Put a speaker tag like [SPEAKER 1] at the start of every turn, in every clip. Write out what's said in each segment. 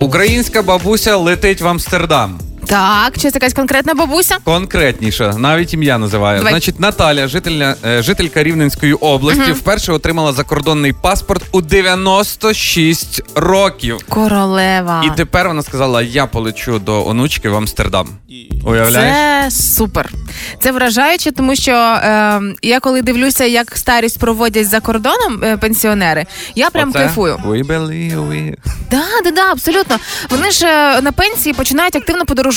[SPEAKER 1] Українська бабуся летить в Амстердам.
[SPEAKER 2] Так, чи це якась конкретна бабуся?
[SPEAKER 1] Конкретніше, навіть ім'я називає.
[SPEAKER 2] Давай.
[SPEAKER 1] Значить, Наталя, жительня, е, жителька Рівненської області, вперше отримала закордонний паспорт у 96 років.
[SPEAKER 2] Королева.
[SPEAKER 1] І тепер вона сказала: я полечу до онучки в Амстердам. Уявляєш?
[SPEAKER 2] Це супер. Це вражаюче, тому що е, я коли дивлюся, як старість проводять за кордоном е, пенсіонери, я прям
[SPEAKER 1] Оце
[SPEAKER 2] кайфую.
[SPEAKER 1] We believe we...
[SPEAKER 2] Да, да, да, абсолютно. Вони ж е, на пенсії починають активно подорожувати,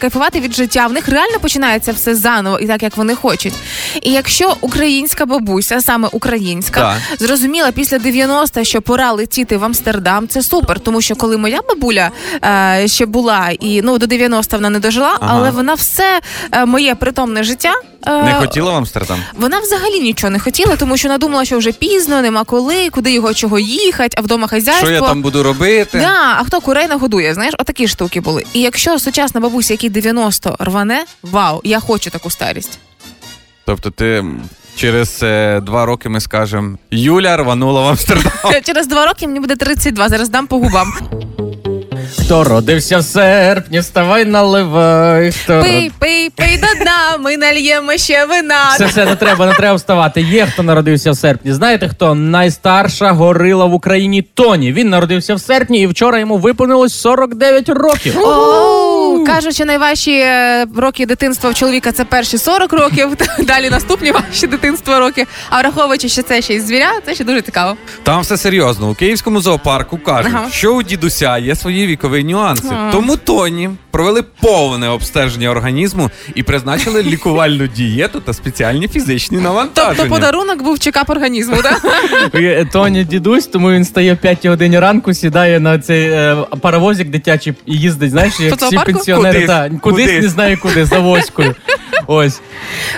[SPEAKER 2] кайфувати від життя. В них реально починається все заново і так, як вони хочуть. І якщо українська бабуся, саме українська,
[SPEAKER 1] Так.
[SPEAKER 2] зрозуміла після 90 що пора летіти в Амстердам, це супер. Тому що коли моя бабуля е, ще була, і ну до 90 вона не дожила,
[SPEAKER 1] Ага.
[SPEAKER 2] але вона все е, моє притомне життя. е,
[SPEAKER 1] Не хотіла в Амстердам?
[SPEAKER 2] вона взагалі нічого не хотіла, тому що вона думала, що вже пізно, нема коли, куди його чого їхати, а вдома хазяйство.
[SPEAKER 1] Що я там буду робити?
[SPEAKER 2] Да, а хто курей нагодує? Знаєш, отакі штуки були. І якщо сучасна бабуся, якій 90 рване, вау, я хочу таку старість.
[SPEAKER 1] Тобто ти через е, два роки ми скажемо Юля рванула в Амстердам.
[SPEAKER 2] Через два роки мені буде 32, зараз дам по губам.
[SPEAKER 3] Хто родився в серпні, вставай, наливай. Хто
[SPEAKER 2] Пий, пий, пий до дна, ми нальємо ще вина.
[SPEAKER 3] Все, все, не треба, не треба вставати. Є хто народився в серпні. Знаєте хто? Найстарша горила в Україні Тоні. Він народився в серпні і вчора йому виповнилось 49 років.
[SPEAKER 2] Оу, кажуть, що найважчі е, роки дитинства в чоловіка це перші 40 років, далі наступні важчі дитинства роки. А враховуючи, що це ще й звіря, це ще дуже цікаво.
[SPEAKER 1] Там все серйозно. У київському зоопарку кажуть,
[SPEAKER 2] Ага.
[SPEAKER 1] що у дідуся є свої вікові нюанси.
[SPEAKER 2] Ага.
[SPEAKER 1] Тому Тоні провели повне обстеження організму і призначили лікувальну дієту та спеціальні фізичні навантаження.
[SPEAKER 2] Тобто подарунок був чекап організму, так?
[SPEAKER 3] Е, Тоні дідусь, тому він стає в 5 годині ранку, сідає на цей е, паровозик дитячий і їздить, знаєш, як всі? Пенсіонери.
[SPEAKER 1] Кудись,
[SPEAKER 3] та, кудись,
[SPEAKER 1] кудись.
[SPEAKER 3] не знаю куди, за воською. Ось.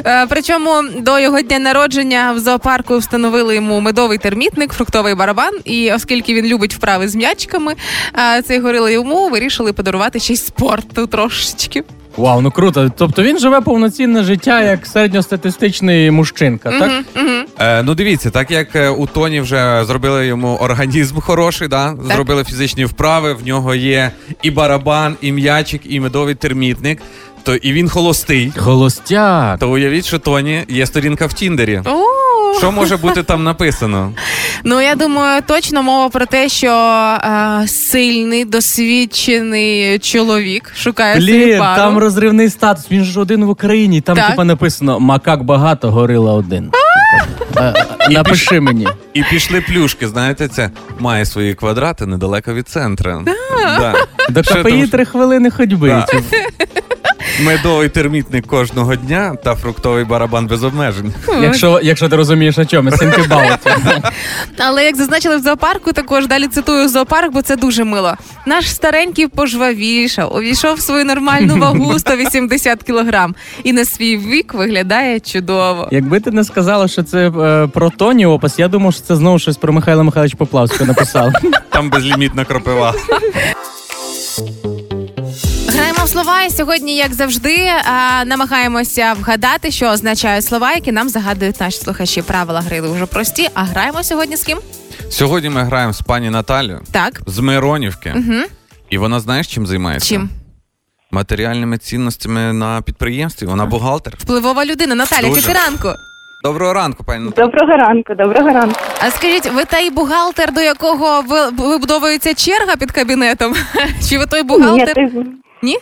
[SPEAKER 2] Е, Причому до його дня народження в зоопарку встановили йому медовий термітник, фруктовий барабан. І оскільки він любить вправи з м'ячиками, це цей горила йому вирішили подарувати ще й спорту трошечки.
[SPEAKER 3] Вау, ну круто. Тобто він живе повноцінне життя як середньостатистичний мужчинка, так?
[SPEAKER 1] Е, ну дивіться, так як е, у Тоні вже зробили йому організм хороший, да? зробили фізичні вправи, в нього є і барабан, і м'ячик, і медовий термітник, то і він холостий.
[SPEAKER 3] Холостяк.
[SPEAKER 1] То уявіть, що Тоні є сторінка в Тіндері.
[SPEAKER 2] О,
[SPEAKER 1] Що може бути там написано?
[SPEAKER 2] Ну я думаю, точно мова про те, що е, сильний, досвідчений чоловік шукає собі
[SPEAKER 3] Блін,
[SPEAKER 2] пару.
[SPEAKER 3] там розривний статус. Він ж один в Україні. Там
[SPEAKER 2] Так.
[SPEAKER 3] типа написано макак багато, горила один. Е, Напиши мені.
[SPEAKER 1] І пішли плюшки, знаєте, це має свої квадрати недалеко від центру. Да.
[SPEAKER 3] До КПІ три хвилини ходьби.
[SPEAKER 1] Да.
[SPEAKER 3] Чи-
[SPEAKER 1] Медовий термітник кожного дня та фруктовий барабан без обмежень.
[SPEAKER 3] Якщо, якщо ти розумієш, о чому, Синки Бауті.
[SPEAKER 2] Але як зазначили в зоопарку, також далі цитую зоопарк, бо це дуже мило. Наш старенький пожвавішав, увійшов в свою нормальну вагу 180 кілограм і на свій вік виглядає чудово.
[SPEAKER 3] Якби ти не сказала, що це е, про Тоні опис, я думав, що це знову щось про Михайла Михайловича Поплавського написав.
[SPEAKER 1] Там безлімітна кропива.
[SPEAKER 2] Слова, і сьогодні, як завжди, намагаємося вгадати, що означають слова, які нам загадують наші слухачі. Правила гри дуже прості. А граємо сьогодні з ким?
[SPEAKER 1] Сьогодні ми граємо з пані Наталію
[SPEAKER 2] Так.
[SPEAKER 1] з Миронівки.
[SPEAKER 2] Угу.
[SPEAKER 1] І вона знаєш, чим займається?
[SPEAKER 2] Чим?
[SPEAKER 1] Матеріальними цінностями на підприємстві. Вона бухгалтер.
[SPEAKER 2] Впливова людина. Наталя,
[SPEAKER 1] Дуже.
[SPEAKER 2] Катеранко.
[SPEAKER 1] Доброго ранку, пані Наталя.
[SPEAKER 4] Доброго ранку, доброго ранку.
[SPEAKER 2] А скажіть, ви той бухгалтер, до якого ви- вибудовується черга під кабінетом? Чи ви той бухгалтер?
[SPEAKER 4] Ні, ти...
[SPEAKER 2] Ні?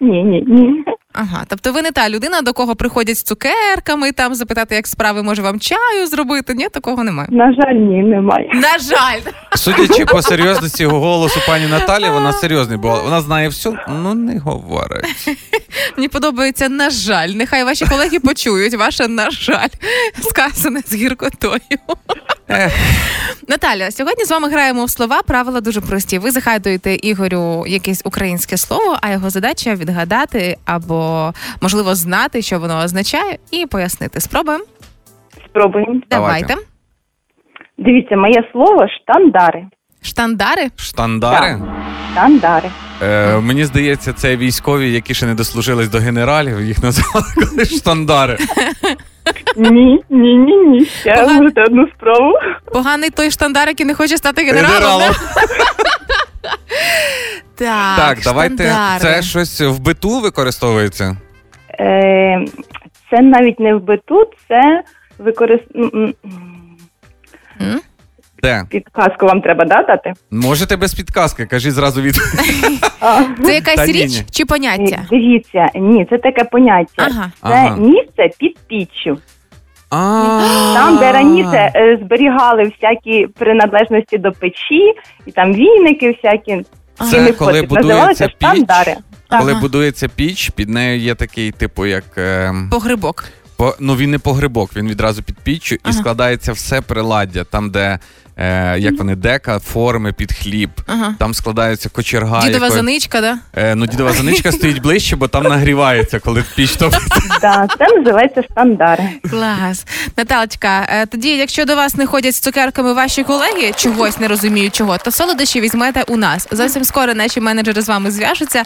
[SPEAKER 4] Ні, ні, ні.
[SPEAKER 2] Ага, тобто ви не та людина, до кого приходять з цукерками, там запитати, як справи, може вам чаю зробити? Ні, такого немає.
[SPEAKER 4] На жаль, ні, немає.
[SPEAKER 2] На жаль,
[SPEAKER 1] Судячи по серйозності голосу пані Наталі, вона серйозний, бо вона знає все, ну не говорить.
[SPEAKER 2] мені подобається на жаль. Нехай ваші колеги почують ваше на жаль, сказане з гіркотою.
[SPEAKER 1] Ех.
[SPEAKER 2] Наталя, сьогодні з вами граємо в слова. Правила дуже прості. Ви загадуєте Ігорю якесь українське слово, а його задача відгадати або можливо знати, що воно означає, і пояснити. Спробуємо.
[SPEAKER 4] Спробуємо.
[SPEAKER 1] Давайте.
[SPEAKER 2] Давайте.
[SPEAKER 4] Дивіться, моє слово штандари.
[SPEAKER 2] Штандари.
[SPEAKER 1] Штандари.
[SPEAKER 4] Штандари.
[SPEAKER 1] Е, мені здається, це військові, які ще не дослужились до генералів, їх називали штандари.
[SPEAKER 4] Ні, ні, ні, ні. Ще
[SPEAKER 2] Погано.
[SPEAKER 4] можете одну спробу.
[SPEAKER 2] Поганий той штандар, який не хоче стати генералом.
[SPEAKER 1] Генералом.
[SPEAKER 2] Так,
[SPEAKER 1] Так, давайте.
[SPEAKER 2] штандари.
[SPEAKER 1] Це щось в биту використовується?
[SPEAKER 4] Е, це навіть не в биту, це використовується.
[SPEAKER 2] М?
[SPEAKER 1] Де?
[SPEAKER 4] Підказку вам треба да, дати?
[SPEAKER 1] Можете без підказки, кажіть зразу від.
[SPEAKER 4] А,
[SPEAKER 2] Це якась
[SPEAKER 1] Та ні,
[SPEAKER 2] річ
[SPEAKER 1] ні.
[SPEAKER 2] чи поняття?
[SPEAKER 4] Дивіться, ні, це таке поняття.
[SPEAKER 2] Ага.
[SPEAKER 4] Це
[SPEAKER 1] Ага.
[SPEAKER 4] місце під піччю. Там, де раніше е, зберігали всякі приналежності до печі, і там війники всякі.
[SPEAKER 1] Це коли будується піч?
[SPEAKER 4] штандари.
[SPEAKER 1] Коли
[SPEAKER 2] Ага.
[SPEAKER 1] будується піч, під нею є такий, типу, як. ем,
[SPEAKER 2] Погрибок.
[SPEAKER 1] По, ну він не погрибок, він відразу під піччю і
[SPEAKER 2] Ага.
[SPEAKER 1] складається все приладдя, там, де е, як вони, дека, форми під хліб.
[SPEAKER 2] Ага.
[SPEAKER 1] Там складається кочерга.
[SPEAKER 2] Дідова
[SPEAKER 1] якої-
[SPEAKER 2] заничка, да?
[SPEAKER 1] Е, ну, дідова заничка стоїть ближче, бо там нагрівається, коли піч топиться.
[SPEAKER 4] Да, це називається штандари.
[SPEAKER 2] Клас. Наталочка, е, тоді, якщо до вас не ходять з цукерками ваші колеги, чогось не розуміють чого, то солодощі візьмете у нас. Зовсім скоро наші менеджери з вами зв'яжуться,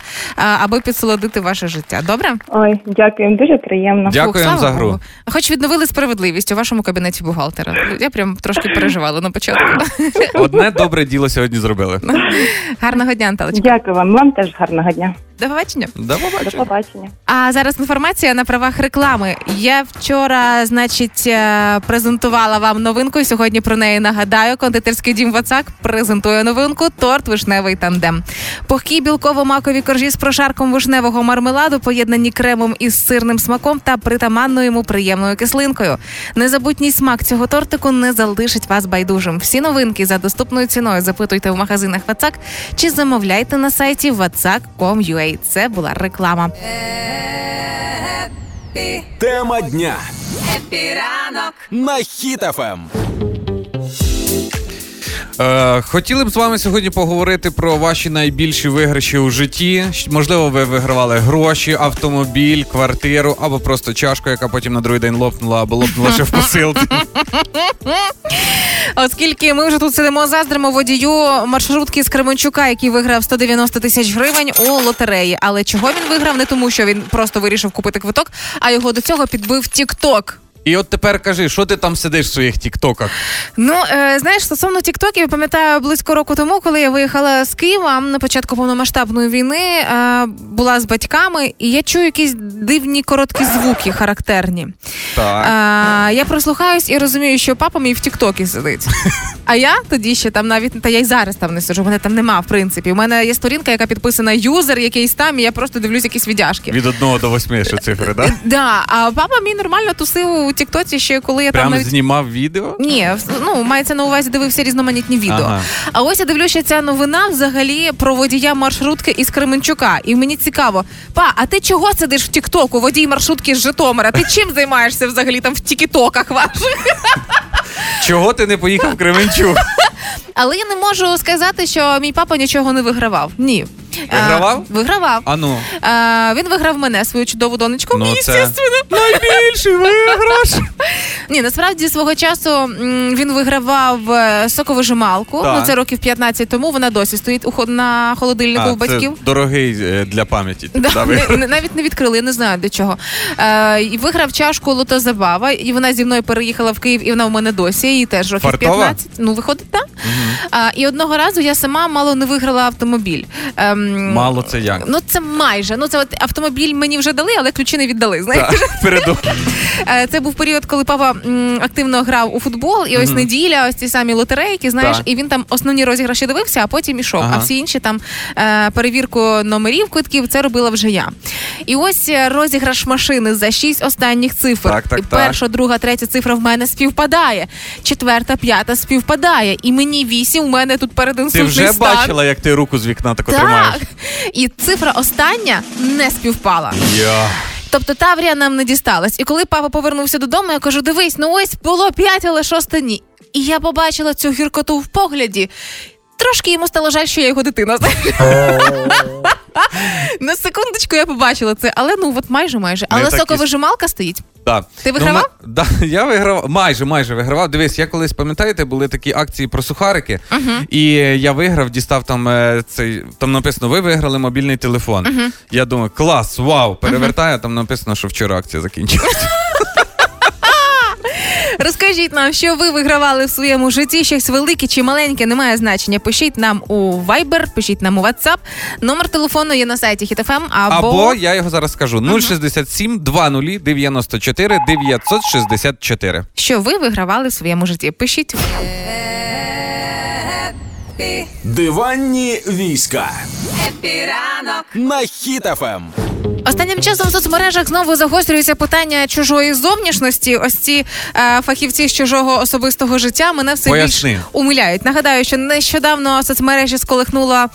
[SPEAKER 2] аби підсолодити ваше життя. Добре?
[SPEAKER 4] Ой, дякую, дуже приємно.
[SPEAKER 1] Дякуємо
[SPEAKER 2] Фух,
[SPEAKER 1] за гру.
[SPEAKER 2] Хоч відновили справедливість у вашому кабінеті бухгалтера. Я прям трошки переживала на початку.
[SPEAKER 1] Одне добре діло сьогодні зробили.
[SPEAKER 2] Гарного дня, Анталочка.
[SPEAKER 4] Дякую вам. Вам теж гарного дня.
[SPEAKER 2] До побачення.
[SPEAKER 1] До
[SPEAKER 4] До
[SPEAKER 1] побачення.
[SPEAKER 4] побачення.
[SPEAKER 2] А зараз інформація на правах реклами. Я вчора, значить, е, презентувала вам новинку. і Сьогодні про неї нагадаю. Кондитерський дім Вацак презентує новинку торт вишневий тандем. Пухкі білково-макові коржі з прошарком вишневого мармеладу, поєднані кремом із сирним смаком та притаманною йому приємною кислинкою. Незабутній смак цього тортику не залишить вас байдужим. Всі новинки за доступною ціною запитуйте в магазинах Вацак чи замовляйте на сайті vatsak.com.ua. Це була реклама.
[SPEAKER 5] Тема дня. На Ем.
[SPEAKER 1] Е, хотіли б з вами сьогодні поговорити про ваші найбільші виграші у житті. Можливо, ви вигравали гроші, автомобіль, квартиру або просто чашку, яка потім на другий день лопнула або лопнула ще в посилці.
[SPEAKER 2] Оскільки ми вже тут сидимо, заздримо водію маршрутки з Кременчука, який виграв 190 тисяч гривень у лотереї. Але чого він виграв? Не тому, що він просто вирішив купити квиток, а його до цього підбив Тікток.
[SPEAKER 1] І от тепер кажи, що ти там сидиш в своїх тіктоках?
[SPEAKER 2] Ну е, знаєш, стосовно тіктоків, я пам'ятаю близько року тому, коли я виїхала з Києва на початку повномасштабної війни, е, була з батьками, і я чую якісь дивні короткі звуки, характерні.
[SPEAKER 1] Так.
[SPEAKER 2] А, я прослухаюсь і розумію, що папа мій в Тіктокі сидить. А я тоді ще там навіть та я й зараз там не сиджу. Мене там нема, в принципі. У мене є сторінка, яка підписана юзер, якийсь там, і я просто дивлюсь якісь відяшки.
[SPEAKER 1] Від одного до восьми що цифри, так?
[SPEAKER 2] Да, а папа мій нормально тусив у Тіктоці ще коли я там навіть.
[SPEAKER 1] знімав відео?
[SPEAKER 2] Ні, ну мається на увазі дивився різноманітні відео.
[SPEAKER 1] Ага.
[SPEAKER 2] А ось я дивлюся, ця новина взагалі про водія маршрутки із Кременчука. І мені цікаво, па, а ти чого сидиш в Тіктоку, водій маршрутки з Житомира? Ти чим займаєшся взагалі там в тіктоках ваших?
[SPEAKER 1] Чого ти не поїхав в Кременчук?
[SPEAKER 2] Але я не можу сказати, що мій папа нічого не вигравав. Ні.
[SPEAKER 1] Вигравав?
[SPEAKER 2] А, вигравав.
[SPEAKER 1] А ну.
[SPEAKER 2] А, він виграв мене, свою чудову донечку.
[SPEAKER 1] Ну,
[SPEAKER 2] Ну,
[SPEAKER 1] це- Найбільший виграш.
[SPEAKER 2] Ні, насправді свого часу м, він вигравав е, соковижималку.
[SPEAKER 1] Так.
[SPEAKER 2] Ну це років 15 тому. Вона досі стоїть у ход- на холодильнику у
[SPEAKER 1] А, це
[SPEAKER 2] батьків.
[SPEAKER 1] дорогий е, для пам'яті.
[SPEAKER 2] Да,
[SPEAKER 1] Да, ви-
[SPEAKER 2] не- не- навіть не відкрили, я не знаю для чого. Е, і виграв чашку Лото Забава, і вона зі мною переїхала в Київ, і вона у мене досі. Їй теж років
[SPEAKER 1] Фартова?
[SPEAKER 2] 15. Ну, виходить, так. А, і одного разу я сама мало не виграла автомобіль. Ем,
[SPEAKER 1] Мало це як.
[SPEAKER 2] Ну, це майже. Ну, це от автомобіль мені вже дали, але ключі не віддали. Знаєш?
[SPEAKER 1] Так, переду.
[SPEAKER 2] Е, Це був період, коли папа активно грав у футбол, і ось неділя, ось ці самі лотерейки, знаєш,
[SPEAKER 1] Так.
[SPEAKER 2] і він там основні розіграші дивився, а потім ішов.
[SPEAKER 1] Ага.
[SPEAKER 2] А всі інші там е, перевірку номерів квитків це робила вже я. І ось е, розіграш машини за шість останніх цифр.
[SPEAKER 1] Так, так,
[SPEAKER 2] і перша, друга, третя цифра в мене співпадає. Четверта, п'ята співпадає. І мені вісім, у мене тут
[SPEAKER 1] перед
[SPEAKER 2] Ти
[SPEAKER 1] вже
[SPEAKER 2] стан.
[SPEAKER 1] бачила, як ти руку з вікна тако тримаєш?
[SPEAKER 2] Так. І цифра остання не співпала.
[SPEAKER 1] Я.
[SPEAKER 2] Тобто Таврія нам не дісталась. І коли папа повернувся додому, я кажу: дивись, ну ось було п'ять, але шосте ні. І я побачила цю гіркоту в погляді. Трошки йому стало жаль, що я його дитина. На секундочку я побачила це, але ну от майже майже. Але соковижималка стоїть.
[SPEAKER 1] Да.
[SPEAKER 2] Ти вигравав?
[SPEAKER 1] Ну, да, я вигравав, майже, майже вигравав. Дивись, я колись, пам'ятаєте, були такі акції про сухарики, і я виграв, дістав там е, цей, там написано, ви виграли мобільний телефон. Я думаю, клас, вау, перевертаю, там написано, що вчора акція закінчилася.
[SPEAKER 2] Розкажіть нам, що ви вигравали в своєму житті, щось велике чи маленьке, немає значення. Пишіть нам у Viber, пишіть нам у WhatsApp. Номер телефону є на сайті HitFM, або,
[SPEAKER 1] Або я його зараз скажу: 067 20 94 964.
[SPEAKER 2] що ви вигравали в своєму житті. Пишіть.
[SPEAKER 5] Диванні війська. На Hit FM.
[SPEAKER 2] Останнім часом в соцмережах знову загострюється питання чужої зовнішності. Ось ці е, фахівці з чужого особистого життя мене все
[SPEAKER 1] Поясни.
[SPEAKER 2] більш умиляють. Нагадаю, що нещодавно соцмережі сколихнула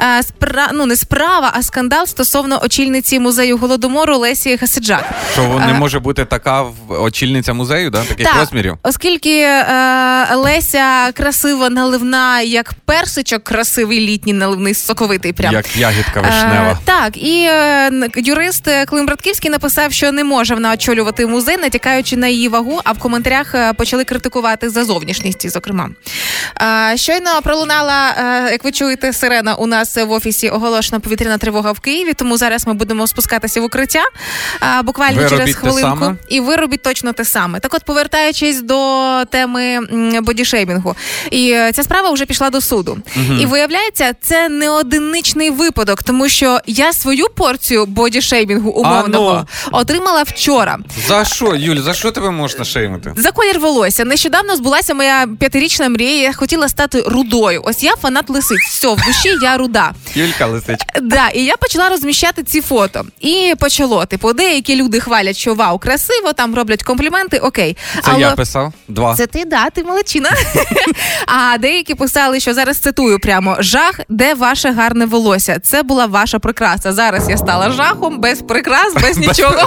[SPEAKER 2] е, спра... ну не справа, а скандал стосовно очільниці музею голодомору Лесі Хасиджак.
[SPEAKER 1] Що не
[SPEAKER 2] Е,
[SPEAKER 1] може бути така очільниця музею, да? таких
[SPEAKER 2] Так,
[SPEAKER 1] розмірів?
[SPEAKER 2] Оскільки е, Леся красива наливна, як персичок, красивий літній наливний соковитий. Прям
[SPEAKER 1] Як ягідка вишнева.
[SPEAKER 2] Е, так, і е, юрист е, Клим Братківський написав, що не може вона очолювати музей, натякаючи на її вагу, а в коментарях почали критикувати за зовнішність, зокрема. Е, щойно пролунала, як ви чуєте, сирена у нас в офісі оголошена повітряна тривога в Києві, тому зараз ми будемо спускатися в укриття е, буквально
[SPEAKER 1] Ви
[SPEAKER 2] через хвилинку.
[SPEAKER 1] саме?
[SPEAKER 2] І ви робіть точно те саме. Так, от, повертаючись до теми бодішеймінгу, і ця справа вже пішла до суду. І виявляється, це не одиничний випадок, тому що я свою порцію бодішеймінгу умовного отримала вчора.
[SPEAKER 1] За що, Юль, за що тебе можна шеймити?
[SPEAKER 2] За колір волосся. Нещодавно збулася моя п'ятирічна мрія. Я хотіла стати рудою. Ось я фанат лисиць. Все, в душі я руда.
[SPEAKER 1] Юлька лисичка.
[SPEAKER 2] Да, і я почала розміщати ці фото. І почало. Типу, деякі люди хвалять, що вау, красиво, там роблять компліменти. Окей.
[SPEAKER 1] Це я писав? Два.
[SPEAKER 2] Це ти, да, ти молодчина. а деякі писали, що зараз цитую прямо жах, де ваше гарне волосся. Це була ваша прикраса. Зараз я стала жахом, без прикрас, без нічого.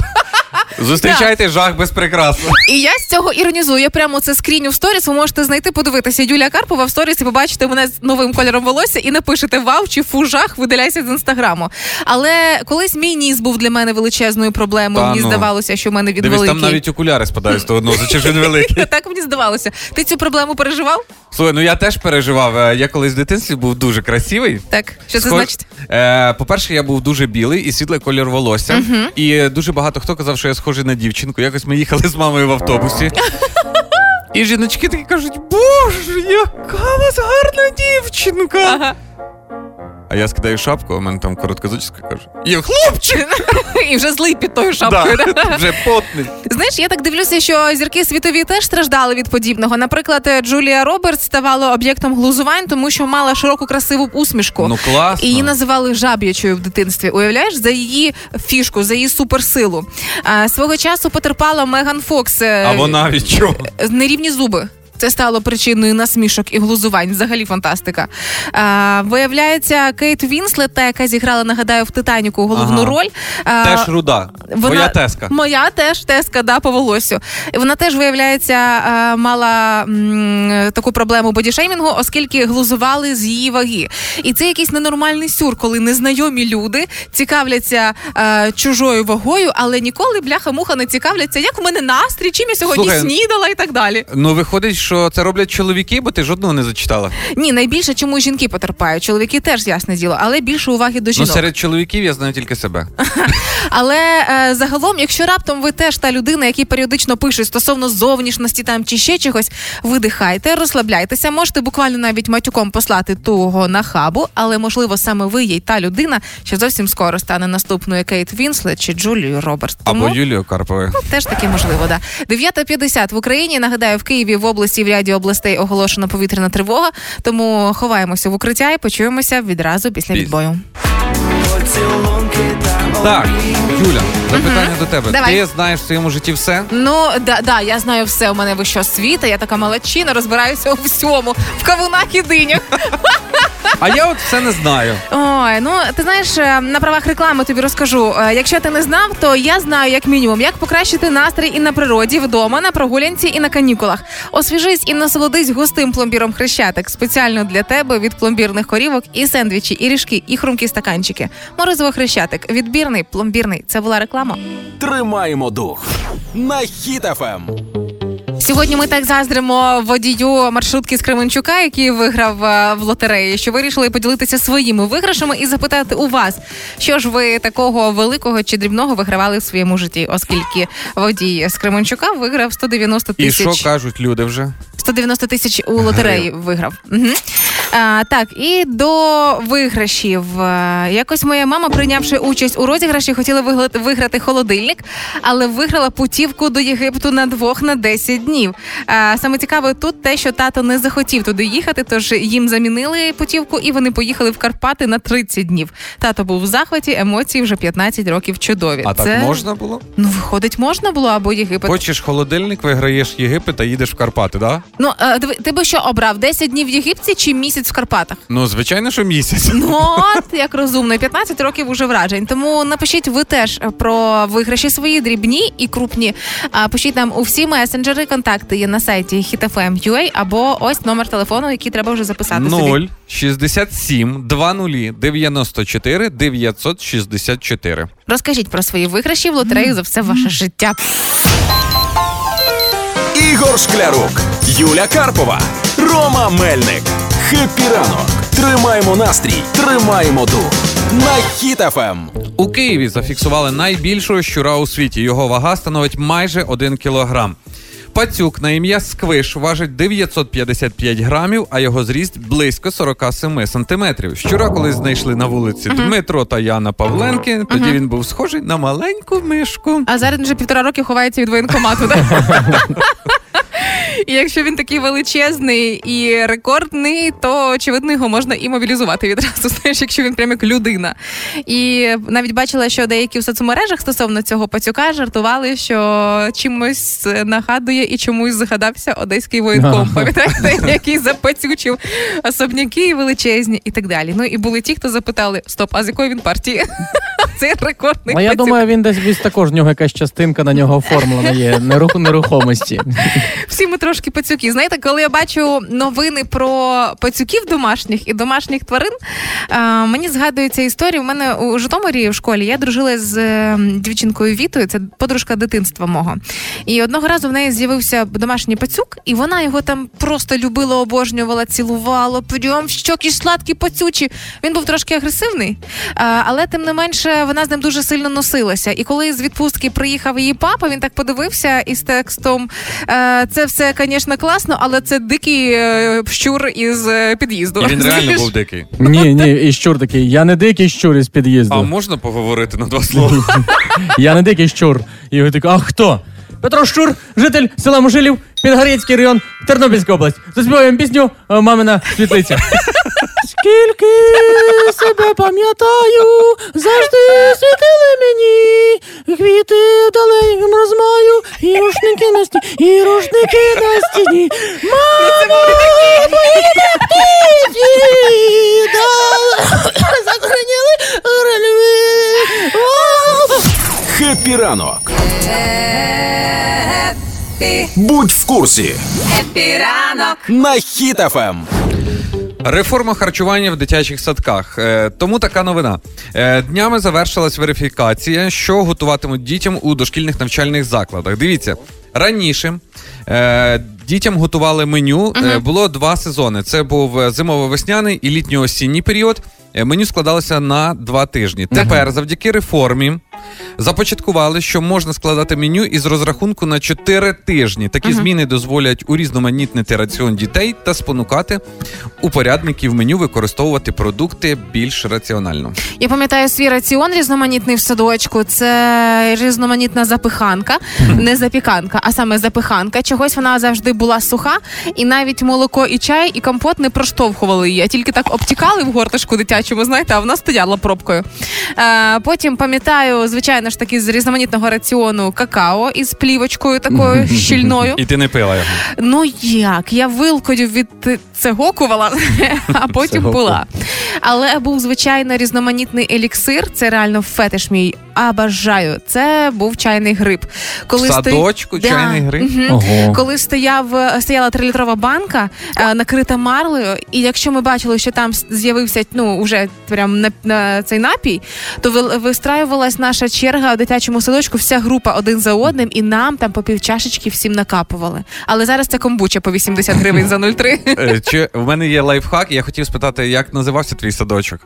[SPEAKER 1] Зустрічайте жах без прикрас.
[SPEAKER 2] І я з цього іронізую. Я прямо це скріню в сторіс. Ви можете знайти, подивитися Юлія Карпова в сторіс і побачите мене з новим кольором волосся і напишете вау чи фу жах, видаляйся з інстаграму. Але колись мій ніс був для мене величезною проблемою.
[SPEAKER 1] Та
[SPEAKER 2] Мені
[SPEAKER 1] ну.
[SPEAKER 2] здавалося, що в мене від великий.
[SPEAKER 1] там навіть окуляри спадають з того носу, чи ж він великий.
[SPEAKER 2] Так мені здавалося. Ти цю проблему переживав?
[SPEAKER 1] Слухай, ну я теж переживав. Е, Я колись в дитинстві був дуже красивий.
[SPEAKER 2] Так, що це
[SPEAKER 1] Схож-
[SPEAKER 2] значить?
[SPEAKER 1] Е, по-перше, я був дуже білий і світлий колір волосся. І дуже багато хто казав, що я схожий на дівчинку. Якось ми їхали з мамою в автобусі. І жіночки такі кажуть: Боже, яка у вас гарна дівчинка!
[SPEAKER 2] Ага.
[SPEAKER 1] А я скидаю шапку, у мене там коротка зачіска кажу: Є хлопчик!
[SPEAKER 2] І вже злий під тою шапкою.
[SPEAKER 1] Да,
[SPEAKER 2] да?
[SPEAKER 1] вже потний.
[SPEAKER 2] Знаєш, я так дивлюся, що зірки світові теж страждали від подібного. Наприклад, Джулія Робертс ставала об'єктом глузувань, тому що мала широку красиву усмішку.
[SPEAKER 1] Ну класно.
[SPEAKER 2] І її називали жаб'ячою в дитинстві. Уявляєш, за її фішку, за її суперсилу. А, свого часу потерпала Меган Фокс. е,
[SPEAKER 1] А вона від чого?
[SPEAKER 2] нерівні зуби. Це стало причиною насмішок і глузувань. Взагалі фантастика. А, виявляється, Кейт Вінслет, та яка зіграла, нагадаю, в Титаніку головну
[SPEAKER 1] Ага.
[SPEAKER 2] роль. а,
[SPEAKER 1] Теж руда. Твоя теска.
[SPEAKER 2] Моя теж теска, да, по волосю. Вона теж, виявляється, е, мала м, таку проблему бодішеймінгу, оскільки глузували з її ваги. І це якийсь ненормальний сюр, коли незнайомі люди цікавляться е, чужою вагою, але ніколи бляха-муха не цікавляться, як у мене настрій, чим я сьогодні
[SPEAKER 1] Слухай,
[SPEAKER 2] снідала і так далі.
[SPEAKER 1] Ну виходить, що це роблять чоловіки, бо ти жодного не зачитала.
[SPEAKER 2] Ні, найбільше чому жінки потерпають. Чоловіки теж ясне діло, але більше уваги до
[SPEAKER 1] Ну серед чоловіків я знаю тільки себе.
[SPEAKER 2] Але е, загалом, якщо раптом ви теж та людина, який періодично пише стосовно зовнішності там чи ще чогось, видихайте, розслабляйтеся. Можете буквально навіть матюком послати того на хабу, але можливо саме ви є й та людина, що зовсім скоро стане наступною Кейт Вінслет чи Джулією Робертс. Тому
[SPEAKER 1] Або Юлію Карповою.
[SPEAKER 2] теж таке можливо, да. 9.50 в Україні. Нагадаю, в Києві в області в ряді областей оголошена повітряна тривога. Тому ховаємося в укриття і почуємося відразу після
[SPEAKER 1] Піс.
[SPEAKER 2] відбою.
[SPEAKER 1] Так, Юля, запитання до тебе.
[SPEAKER 2] Давай.
[SPEAKER 1] Ти знаєш в своєму житті все?
[SPEAKER 2] Ну да, да, я знаю все. У мене вища освіта, я така молодчина, розбираюся у всьому, в кавунах і динях.
[SPEAKER 1] А я от все не знаю.
[SPEAKER 2] Ой, ну ти знаєш, е, на правах реклами тобі розкажу. Е, Якщо ти не знав, то я знаю як мінімум, як покращити настрій і на природі, вдома, на прогулянці і на канікулах. Освіжись і насолодись густим пломбіром хрещатик. Спеціально для тебе від пломбірних корівок і сендвічі, і ріжки, і хрумкі стаканчики. Морозиво хрещатик. Відбірний, пломбірний. Це була реклама.
[SPEAKER 5] Тримаємо дух. На Hit FM.
[SPEAKER 2] Сьогодні ми так заздримо водію маршрутки з Кременчука, який виграв е, в лотереї, що вирішили поділитися своїми виграшами і запитати у вас, що ж ви такого великого чи дрібного вигравали в своєму житті, оскільки водій з Кременчука виграв 190
[SPEAKER 1] І
[SPEAKER 2] тисяч.
[SPEAKER 1] що кажуть люди вже?
[SPEAKER 2] 190 тисяч у лотереї виграв. Угу. А, так, і до виграшів. Якось моя мама, прийнявши участь у розіграші, хотіла виграти холодильник, але виграла путівку до Єгипту на двох на 10 днів. А, саме цікаве тут те, що тато не захотів туди їхати, тож їм замінили путівку, і вони поїхали в Карпати на 30 днів. Тато був в захваті, емоції вже 15 років чудові.
[SPEAKER 1] А
[SPEAKER 2] Це...
[SPEAKER 1] так можна було?
[SPEAKER 2] Ну, виходить, можна було або Єгипет.
[SPEAKER 1] Хочеш холодильник, виграєш Єгипет, а їдеш в Карпати, да?
[SPEAKER 2] Ну, е, диви, ти би що обрав? 10 днів в Єгипті чи місяць в Карпатах?
[SPEAKER 1] Ну, звичайно, що місяць.
[SPEAKER 2] Ну, от як розумно, 15 років уже вражень. Тому напишіть ви теж про виграші свої дрібні і крупні. А пишіть нам у всі месенджери. Контакти є на сайті hitfm.ua або ось номер телефону, який треба вже записати собі.
[SPEAKER 1] 0 67 20 94 964.
[SPEAKER 2] Розкажіть про свої виграші в лотерею за все ваше життя.
[SPEAKER 5] Ігор Шклярук, Юля Карпова, Рома Мельник. Happy ранок. Тримаємо настрій, тримаємо дух. На Hit FM.
[SPEAKER 1] У Києві зафіксували найбільшого щура у світі. Його вага становить майже 1 кілограм. Пацюк на ім'я Сквиш важить 955 грамів, а його зріст близько 47 сантиметрів. Щура колись знайшли на вулиці Дмитро та Яна Павленки. Тоді він був схожий на маленьку мишку.
[SPEAKER 2] А зараз вже півтора роки ховається від воєнкомату. І якщо він такий величезний і рекордний, то очевидно його можна і мобілізувати відразу. Знаєш, якщо він прям як людина. І навіть бачила, що деякі в соцмережах стосовно цього пацюка жартували, що чимось нагадує і чомусь згадався одеський воєнком. Пам'ятаєте, який запацючив особняки величезні і так далі. Ну і були ті, хто запитали: стоп, а з якої він партії? Цей рекордний
[SPEAKER 3] А я
[SPEAKER 2] пацюк.
[SPEAKER 3] думаю, він десь також в нього якась частинка на нього оформлена є нерухомості.
[SPEAKER 2] Всі ми трошки пацюки. Знаєте, коли я бачу новини про пацюків домашніх і домашніх тварин, а, мені згадується історія. У мене у Житомирі в школі я дружила з е, дівчинкою Вітою, це подружка дитинства мого. І одного разу в неї з'явився домашній пацюк, і вона його там просто любила, обожнювала, цілувала, прям щоки сладкі пацючі. Він був трошки агресивний, а, але тим не менше вона з ним дуже сильно носилася. І коли з відпустки приїхав її папа, він так подивився із текстом: е, це все, звісно, класно, але це дикий е, щур із е, під'їзду.
[SPEAKER 1] І він реально був дикий.
[SPEAKER 3] Ні, ні, і щур такий. Я не дикий щур із під'їзду.
[SPEAKER 1] А можна поговорити на два слова?
[SPEAKER 3] Я не дикий щур. І його такий, а хто? Петро Щур, житель села Мужилів, Підгорецький район, Тернопільська область. Заспіваємо пісню Мамина світлиця. Скільки себе пам'ятаю, завжди світили мені, квіти далеким розмаю, і рушники на стіні, і рушники на стіні. Мамо, мої птиці, дали, рельви.
[SPEAKER 5] Хеппі ранок. Будь в курсі. На Ем.
[SPEAKER 1] Реформа харчування в дитячих садках. Е, тому така новина. Е, днями завершилась верифікація, що готуватимуть дітям у дошкільних навчальних закладах. Дивіться, раніше. Е, Дітям готували меню. Е, було два сезони. Це був зимово-весняний і літньо-осінній період. Меню складалося на два тижні. Тепер, завдяки реформі, започаткували, що можна складати меню із розрахунку на 4 тижні. Такі зміни дозволять урізноманітнити раціон дітей та спонукати упорядників меню використовувати продукти більш раціонально.
[SPEAKER 2] Я пам'ятаю свій раціон різноманітний в садочку. Це різноманітна запиханка, не запіканка, а саме запиханка. Чогось вона завжди була суха, і навіть молоко і чай, і компот не проштовхували її, а тільки так обтікали в горташку дитячому, знаєте, а вона стояла пробкою. Е, потім пам'ятаю, звичайно ж таки, з різноманітного раціону какао із плівочкою такою щільною.
[SPEAKER 1] І ти не пила його.
[SPEAKER 2] Ну як? Я вилкою від цегокувала, а потім
[SPEAKER 3] Цегоку.
[SPEAKER 2] була. Але був звичайно різноманітний еліксир. Це реально фетиш мій обожаю. Це був чайний гриб.
[SPEAKER 1] В
[SPEAKER 2] сто-
[SPEAKER 1] садочку чайний гриб?
[SPEAKER 2] Мгм.
[SPEAKER 3] Ого.
[SPEAKER 2] Коли стояв, е, стояла трилітрова банка, е, накрита марлею, і якщо ми бачили, що там з'явився ну уже прям на, на цей напій, то ви- вистраювалась наша черга у дитячому садочку, вся група один за одним, і нам там по півчашечки всім накапували. Але зараз це комбуча по 80 гривень за 0,3.
[SPEAKER 1] Е, Чи в мене є лайфхак, я хотів спитати, як називався твій садочок?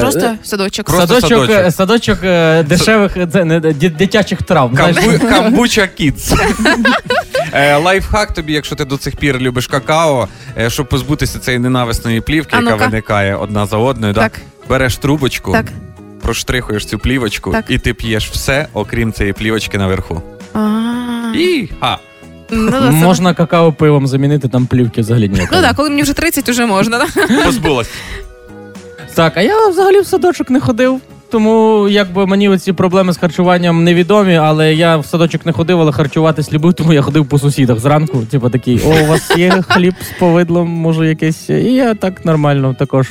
[SPEAKER 2] Просто садочок.
[SPEAKER 1] Просто
[SPEAKER 3] садочок,
[SPEAKER 1] садочок.
[SPEAKER 3] е, садочок е, це, не, дитячих травм.
[SPEAKER 1] Камбу, камбуча кітс. Е, лайфхак тобі, якщо ти до цих пір любиш какао, е, щоб позбутися цієї ненависної плівки, яка виникає одна за одною, да?
[SPEAKER 2] Так.
[SPEAKER 1] береш трубочку,
[SPEAKER 2] Так.
[SPEAKER 1] проштрихуєш цю плівочку,
[SPEAKER 2] Так.
[SPEAKER 1] і ти п'єш все, окрім цієї плівочки наверху.
[SPEAKER 2] А.
[SPEAKER 1] І ха.
[SPEAKER 2] Ну,
[SPEAKER 3] Можна какао пивом замінити, там плівки взагалі ніякої.
[SPEAKER 2] Ну так, коли мені вже 30, вже можна.
[SPEAKER 1] Позбулась.
[SPEAKER 3] Так, а я взагалі в садочок не ходив. Тому якби мені оці проблеми з харчуванням невідомі, але я в садочок не ходив, але харчуватись любив, тому я ходив по сусідах зранку. Типу такий, о, у вас є хліб з повидлом, може якесь. І я так нормально також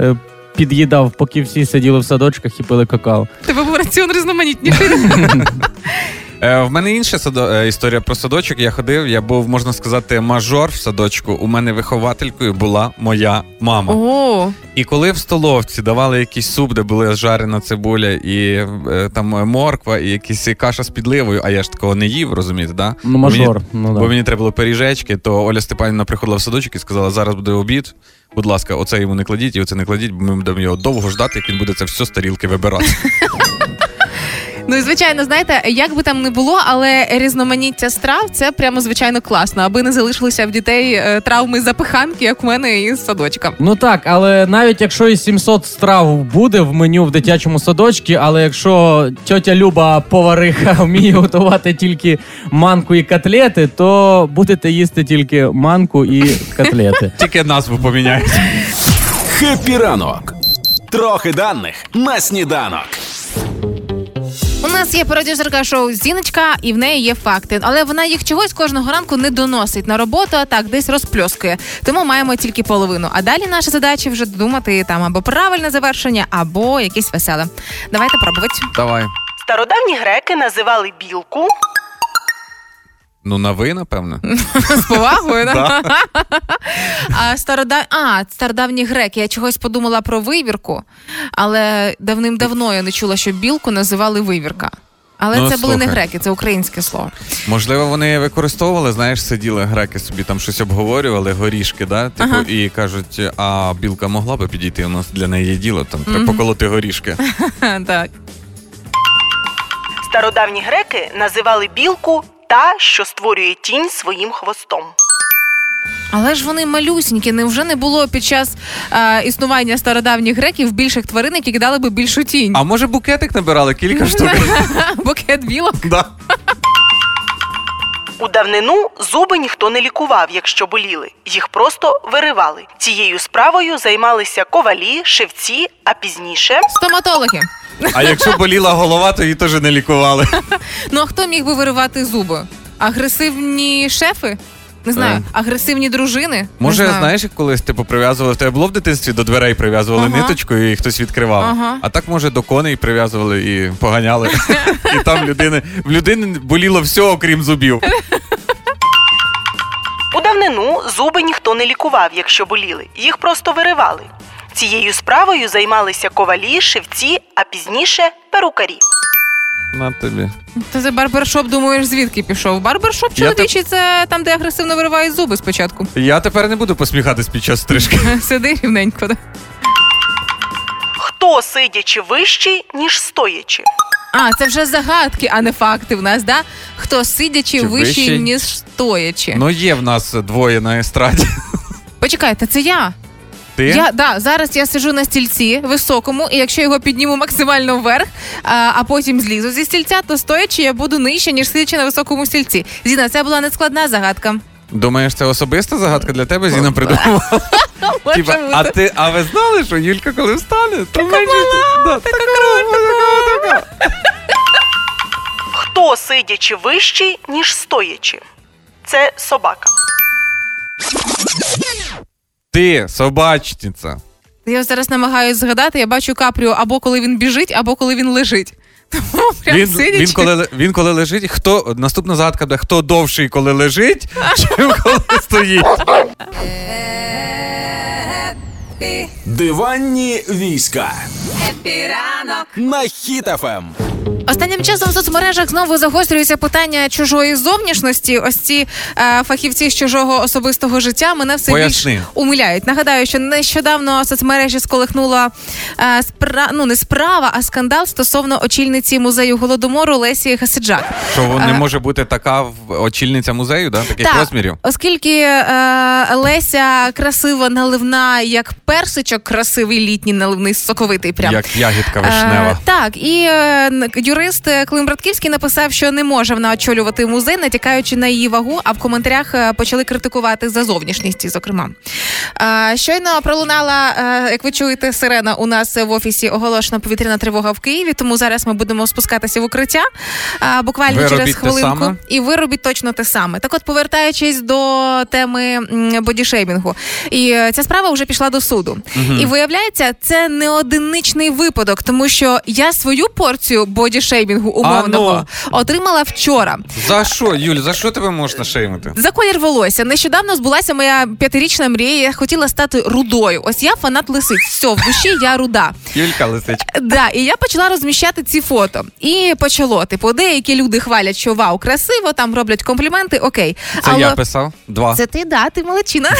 [SPEAKER 3] е, під'їдав, поки всі сиділи в садочках і пили какао.
[SPEAKER 2] Тебе був раціон різноманітніший.
[SPEAKER 1] Е, в мене інша садо... е, історія про садочок. Я ходив, я був, можна сказати, мажор в садочку. У мене вихователькою була моя мама.
[SPEAKER 2] О,
[SPEAKER 1] І коли в столовці давали якийсь суп, де була жарена цибуля і е, там морква, і якісь каша з підливою, а я ж такого не їв, розумієте, да?
[SPEAKER 3] Ну,
[SPEAKER 1] Бо мені-
[SPEAKER 3] мажор. Ну,
[SPEAKER 1] Бо мені треба було пиріжечки, то Оля Степанівна приходила в садочок і сказала: зараз буде обід. Будь ласка, оце йому не кладіть і оце не кладіть, бо ми будемо його довго ждати, як він буде це все з тарілки вибирати.
[SPEAKER 2] Ну і звичайно, знаєте, як би там не було, але різноманіття страв це прямо звичайно класно, аби не залишилися в дітей е, травми запиханки, як в мене із садочка.
[SPEAKER 3] Ну так, але навіть якщо і 700 страв буде в меню в дитячому садочку, але якщо тьотя Люба повариха вміє готувати тільки манку і котлети, то будете їсти тільки манку і котлети.
[SPEAKER 1] Тільки назву поміняють.
[SPEAKER 5] Хеппі ранок. Трохи даних на сніданок.
[SPEAKER 2] У нас є продюсерка шоу Зіночка, і в неї є факти, але вона їх чогось кожного ранку не доносить на роботу, а так десь розпльоскує. Тому маємо тільки половину. А далі наша задача вже думати там або правильне завершення, або якесь веселе. Давайте пробувати.
[SPEAKER 1] Давай.
[SPEAKER 6] Стародавні греки називали білку
[SPEAKER 1] Ну, на ви, напевно.
[SPEAKER 2] З повагою, да? А старода... а, стародавні греки. Я чогось подумала про вивірку, але давним-давно я не чула, що білку називали вивірка. Але
[SPEAKER 1] Ну,
[SPEAKER 2] це були не греки, це українське слово.
[SPEAKER 1] Можливо, вони використовували, знаєш, сиділи греки собі там щось обговорювали, горішки, да? Типу,
[SPEAKER 2] Ага.
[SPEAKER 1] і кажуть, а білка могла би підійти, у нас для неї діло, там треба поколоти горішки.
[SPEAKER 2] Так.
[SPEAKER 6] Стародавні греки називали білку та, що створює тінь своїм хвостом.
[SPEAKER 2] Але ж вони малюсінькі. Невже не було під час е, існування стародавніх греків більших тварин, які дали би більшу тінь?
[SPEAKER 1] А може букетик набирали кілька штук?
[SPEAKER 2] Букет білок.
[SPEAKER 1] Да.
[SPEAKER 6] У давнину зуби ніхто не лікував, якщо боліли. Їх просто виривали. Цією справою займалися ковалі, шевці, а пізніше
[SPEAKER 2] Стоматологи.
[SPEAKER 1] А якщо боліла голова, то її теж не лікували.
[SPEAKER 2] Ну а хто міг би виривати зуби? Агресивні шефи? Не знаю,
[SPEAKER 1] Е.
[SPEAKER 2] агресивні дружини?
[SPEAKER 1] Може,
[SPEAKER 2] не знаю.
[SPEAKER 1] знаєш, як колись типу прив'язували в тебе було в дитинстві до дверей прив'язували
[SPEAKER 2] Ага.
[SPEAKER 1] ниточкою і хтось відкривав.
[SPEAKER 2] Ага.
[SPEAKER 1] А так, може, до коней прив'язували і поганяли. І там людини в людини боліло все, окрім зубів.
[SPEAKER 6] у давнину зуби ніхто не лікував, якщо боліли. Їх просто виривали. Цією справою займалися ковалі, шевці, а пізніше перукарі.
[SPEAKER 1] На тобі.
[SPEAKER 2] Та це барбершоп, думаєш, звідки пішов? Барбершоп
[SPEAKER 1] Я
[SPEAKER 2] чоловічий це там, де агресивно виривають зуби спочатку.
[SPEAKER 1] Я тепер не буду посміхатись під час стрижки.
[SPEAKER 2] Сиди рівненько. да.
[SPEAKER 6] Хто сидячи вищий, ніж стоячи?
[SPEAKER 2] А, це вже загадки, а не факти в нас, да? Хто сидячи
[SPEAKER 1] Чи
[SPEAKER 2] вищий,
[SPEAKER 1] вищий?
[SPEAKER 2] ніж стоячи.
[SPEAKER 1] Ну, є в нас двоє на естраді.
[SPEAKER 2] Почекайте, це я.
[SPEAKER 1] Ти?
[SPEAKER 2] Я да, зараз я сижу на стільці високому, і якщо його підніму максимально вверх, а, а потім злізу зі стільця, то стоячи я буду нижче, ніж сидячи на високому стільці. Зіна, це була нескладна загадка.
[SPEAKER 1] Думаєш, це особиста загадка для тебе? Зіна придумала.
[SPEAKER 2] Може
[SPEAKER 1] а ти, а ви знали, що Юлька, коли встане, то менше- да, така
[SPEAKER 6] Хто сидячи вищий, ніж стоячи? Це собака.
[SPEAKER 1] Ти собачниця.
[SPEAKER 2] Я зараз намагаюся згадати, я бачу капріо або коли він біжить, або коли він лежить. Тому прям
[SPEAKER 1] Він,
[SPEAKER 2] сидячи.
[SPEAKER 1] він, коли, він коли лежить, хто наступна загадка буде, хто довший, коли лежить, чим коли стоїть.
[SPEAKER 5] Диванні війська. На Hit FM.
[SPEAKER 2] Останнім часом в соцмережах знову загострюється питання чужої зовнішності. Ось ці е, фахівці з чужого особистого життя мене все
[SPEAKER 1] Поясни.
[SPEAKER 2] більш умиляють. Нагадаю, що нещодавно соцмережі сколихнула е, спра... ну не справа, а скандал стосовно очільниці музею голодомору Лесі Хасиджак.
[SPEAKER 1] Що не
[SPEAKER 2] Е,
[SPEAKER 1] може бути така в- очільниця музею, да? таких
[SPEAKER 2] Так,
[SPEAKER 1] розмірів?
[SPEAKER 2] Оскільки е, Леся красива, наливна, як персичок, красивий літній наливний, соковитий прям.
[SPEAKER 1] Як ягідка вишнева.
[SPEAKER 2] Е, так, і е, н- юрист е, Клим Братківський написав, що не може вона очолювати музей, натякаючи на її вагу, а в коментарях е, почали критикувати за зовнішність, зокрема. Щойно пролунала, е, як ви чуєте, сирена у нас в офісі оголошена повітряна тривога в Києві, тому зараз ми будемо спускатися в укриття буквально
[SPEAKER 1] Ви
[SPEAKER 2] через хвилинку.
[SPEAKER 1] саме?
[SPEAKER 2] І ви робіть точно те саме. Так, от, повертаючись до теми бодішеймінгу, і ця справа вже пішла до суду. І виявляється, це не одиничний випадок, тому що я свою порцію бодішеймінгу умовного отримала вчора.
[SPEAKER 1] За що, Юль, за що тебе можна шеймити?
[SPEAKER 2] За колір волосся. Нещодавно збулася моя п'ятирічна мрія. Я хотіла стати рудою. Ось я фанат лисиць. Все, в душі я руда.
[SPEAKER 1] Юлька лисичка.
[SPEAKER 2] Да, і я почала розміщати ці фото. І почало. Типу, деякі люди хвалять, що вау, красиво, там роблять компліменти. Окей.
[SPEAKER 1] Це я писав. Два.
[SPEAKER 2] Це ти, да, ти молодчина.